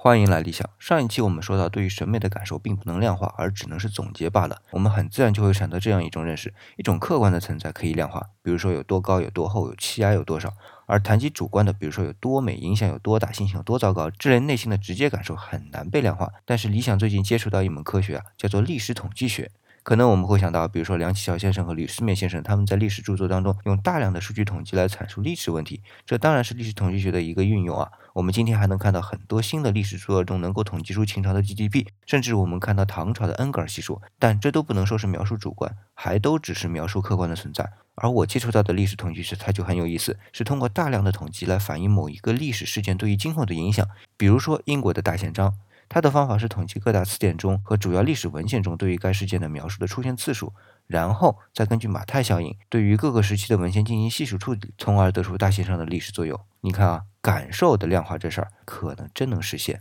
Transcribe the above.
欢迎来理想。上一期我们说到，对于审美的感受并不能量化，而只能是总结罢了。我们很自然就会产生这样一种认识：一种客观的存在可以量化，比如说有多高、有多厚、有气压有多少；而谈及主观的，比如说有多美、影响有多大、心情有多糟糕，这类内心的直接感受很难被量化。但是理想最近接触到一门科学啊，叫做历史统计学。可能我们会想到，比如说梁启超先生和吕思勉先生，他们在历史著作当中用大量的数据统计来阐述历史问题，这当然是历史统计学的一个运用啊。我们今天还能看到很多新的历史著作中能够统计出秦朝的 GDP，甚至我们看到唐朝的恩格尔系数，但这都不能说是描述主观，还都只是描述客观的存在。而我接触到的历史统计学，它就很有意思，是通过大量的统计来反映某一个历史事件对于今后的影响。比如说英国的大宪章。它的方法是统计各大词典中和主要历史文献中对于该事件的描述的出现次数，然后再根据马太效应对于各个时期的文献进行系数处理，从而得出大线上的历史作用。你看啊，感受的量化这事儿可能真能实现。